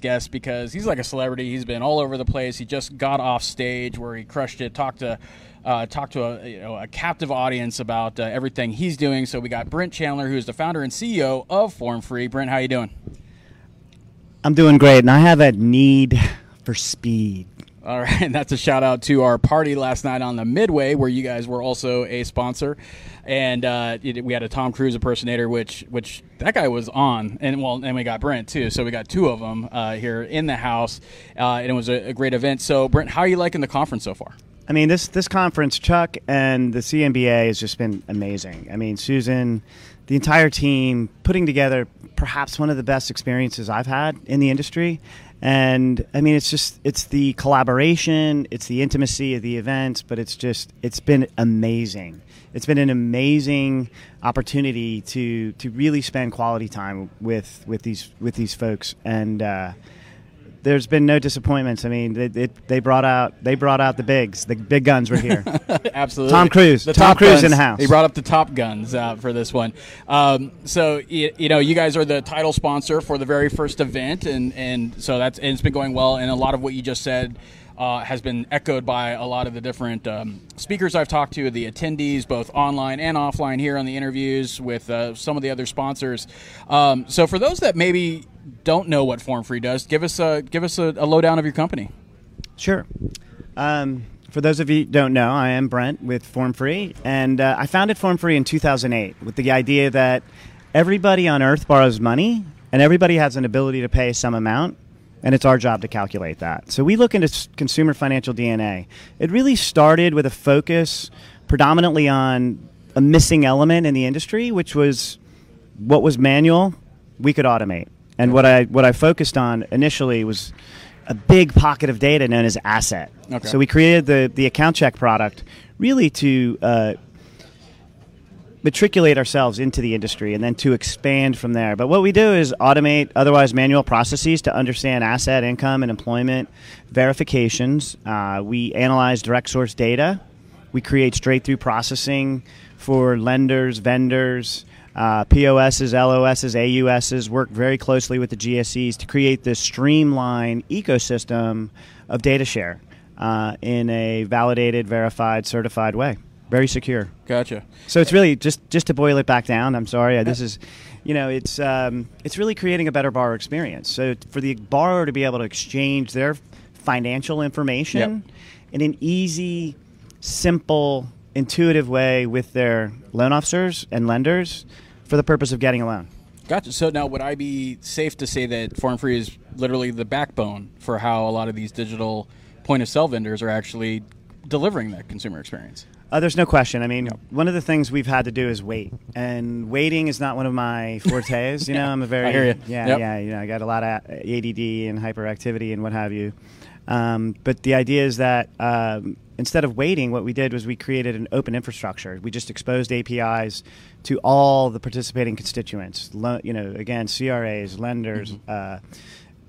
guest because he's like a celebrity. He's been all over the place. He just got off stage where he crushed it. Talked to uh, talk to a, you know, a captive audience about uh, everything he's doing. So we got Brent Chandler, who's the founder and CEO of Form Free. Brent, how you doing? I'm doing great, and I have a need for speed. All right, and that's a shout out to our party last night on the Midway, where you guys were also a sponsor, and uh, we had a Tom Cruise impersonator, which which that guy was on, and well, and we got Brent too, so we got two of them uh, here in the house, uh, and it was a, a great event. So, Brent, how are you liking the conference so far? I mean, this this conference, Chuck and the CMBA has just been amazing. I mean, Susan, the entire team putting together perhaps one of the best experiences I've had in the industry. And I mean, it's just it's the collaboration, it's the intimacy of the events, but it's just it's been amazing. It's been an amazing opportunity to to really spend quality time with with these with these folks and. Uh, there's been no disappointments. I mean, they, they, they, brought out they brought out the bigs. The big guns were here. Absolutely. Tom Cruise. The Tom Cruise guns. in the house. He brought up the top guns uh, for this one. Um, so you, you, know, you guys are the title sponsor for the very first event, and and so that's and it's been going well. And a lot of what you just said. Uh, has been echoed by a lot of the different um, speakers I've talked to, the attendees, both online and offline, here on the interviews with uh, some of the other sponsors. Um, so, for those that maybe don't know what Form Free does, give us a give us a, a lowdown of your company. Sure. Um, for those of you don't know, I am Brent with Form Free, and uh, I founded Form Free in 2008 with the idea that everybody on Earth borrows money, and everybody has an ability to pay some amount, and it's our job to calculate that. So we look into consumer financial DNA. It really started with a focus predominantly on a missing element in the industry, which was what was manual, we could automate. And what I what I focused on initially was a big pocket of data known as asset. Okay. So we created the the AccountChek product really to uh, matriculate ourselves into the industry and then to expand from there. But what we do is automate otherwise manual processes to understand asset, income, and employment verifications. Uh, we analyze direct source data. We create straight through processing for lenders, vendors, uh, POSs, LOSs, AUSs work very closely with the GSEs to create this streamlined ecosystem of data share uh, in a validated, verified, certified way. Very secure. Gotcha. So it's really just just to boil it back down. I'm sorry. This is, you know, it's um, it's really creating a better borrower experience. So for the borrower to be able to exchange their financial information yep. in an easy, simple intuitive way with their loan officers and lenders for the purpose of getting a loan. Gotcha. So now, would I be safe to say that Form Free is literally the backbone for how a lot of these digital point of sale vendors are actually delivering that consumer experience? Uh, there's no question. I mean, yep. one of the things we've had to do is wait, and waiting is not one of my fortes. You know, I'm a very yeah yep. yeah you know I got a lot of ADD and hyperactivity and what have you. Um, but the idea is that um, instead of waiting, what we did was we created an open infrastructure. We just exposed APIs to all the participating constituents. Lo- you know, again, CRAs, lenders. Mm-hmm. Uh,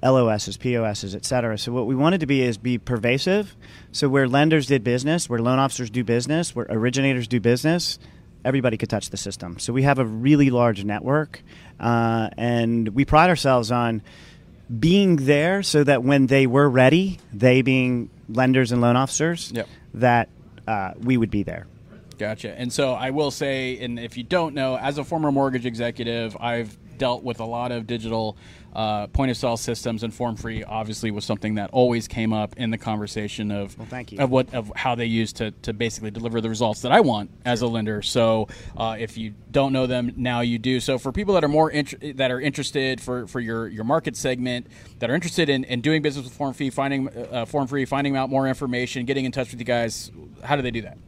LOSs, POSs, et cetera. So what we wanted to be is be pervasive. So where lenders did business, where loan officers do business, where originators do business, everybody could touch the system. So we have a really large network, uh, and we pride ourselves on being there so that when they were ready, they being lenders and loan officers, yep. that uh, we would be there. Gotcha. And so I will say, and if you don't know, as a former mortgage executive, I've dealt with a lot of digital uh, point of sale systems, and Form Free obviously was something that always came up in the conversation of well, thank you. of what of how they use to, to basically deliver the results that I want as a lender. So uh, if you don't know them now, you do. So for people that are more int- that are interested for, for your, your market segment that are interested in, in doing business with Form Free, finding uh, Form Free, finding out more information, getting in touch with you guys, how do they do that?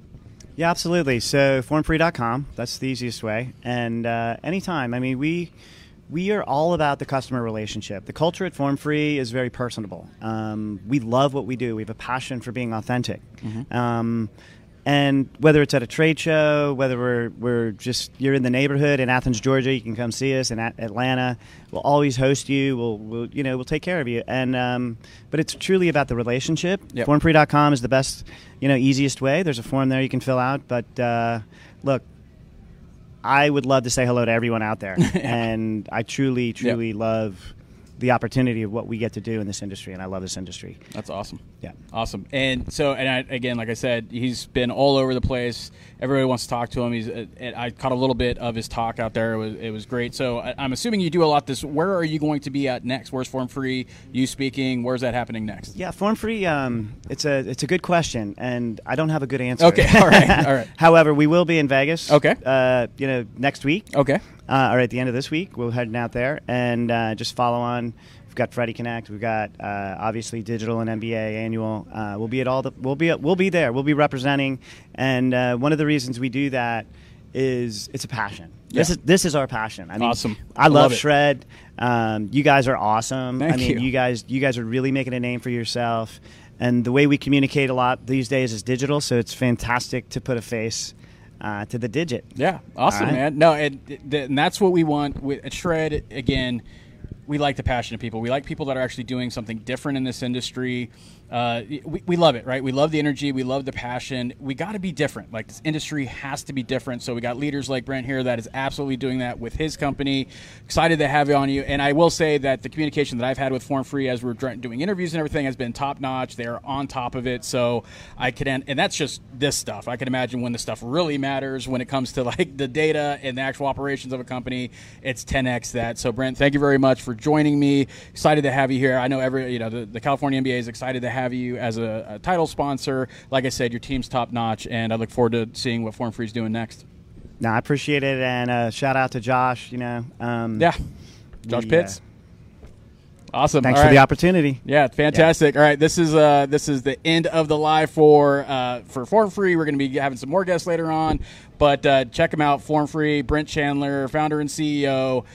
Yeah, absolutely. So formfree.com, that's the easiest way. And uh, anytime, I mean, we we are all about the customer relationship. The culture at Form Free is very personable. Um, we love what we do. We have a passion for being authentic. Mm-hmm. Um, and whether it's at a trade show, whether we're, we're just you're in the neighborhood in Athens, Georgia, you can come see us. In Atlanta, we'll always host you. We'll, we'll you know we'll take care of you. And um, but it's truly about the relationship. Yep. Is the best, you know, easiest way. There's a form there you can fill out. But uh, look, I would love to say hello to everyone out there, and I truly, truly yep. love the opportunity of what we get to do in this industry, and I love this industry. That's awesome. Yeah, awesome. And so, and I, again, like I said, he's been all over the place. Everybody wants to talk to him. He's. Uh, I caught a little bit of his talk out there. It was, it was great. So I, am assuming you do a lot. This. Where are you going to be at next? Where's Form Free? You speaking? Where's that happening next? Yeah, Form Free. Um, it's a it's a good question, and I don't have a good answer. Okay. All right. All right. However, we will be in Vegas. Okay. Uh, you know, next week. Okay. Uh, or at the end of this week, we'll heading out there and uh, just follow on. We've got Freddie Connect. We've got uh, obviously digital and MBA annual. Uh, we'll be at all the. We'll be we'll be there. We'll be representing. And uh, one of the reasons we do that is it's a passion. Yeah. This is this is our passion. I mean, awesome. I, love, love Shred. Um, you guys are awesome. Thank I mean, you. you guys you guys are really making a name for yourself. And the way we communicate a lot these days is digital, so it's fantastic to put a face uh, to the digit. Yeah, awesome, right? man. No, and, and, that's what we want with Shred. Again, we like the passionate people. We like people that are actually doing something different in this industry uh, we, we love it, right? We love the energy, we love the passion. We got to be different. Like this industry has to be different. So we got leaders like Brent here that is absolutely doing that with his company. Excited to have you on you. And I will say that the communication that I've had with Form Free as we're doing interviews and everything has been top notch. They're on top of it. So I could, end, and that's just this stuff. I can imagine when the stuff really matters when it comes to like the data and the actual operations of a company, it's 10x that. So Brent, thank you very much for joining me. Excited to have you here. I know every, you know, the, the California MBA is excited to have you as a, a title sponsor. Like I said, your team's top notch, and I look forward to seeing what Form Free is doing next. No, I appreciate it, and uh, shout out to Josh. You know, um, yeah, Josh Pitts. Uh, Awesome. Thanks All for right. the opportunity. Yeah, fantastic. Yeah. All right, this is uh, this is the end of the live for uh, for Form Free. We're going to be having some more guests later on, but uh, check them out. Form Free, Brent Chandler, founder and CEO.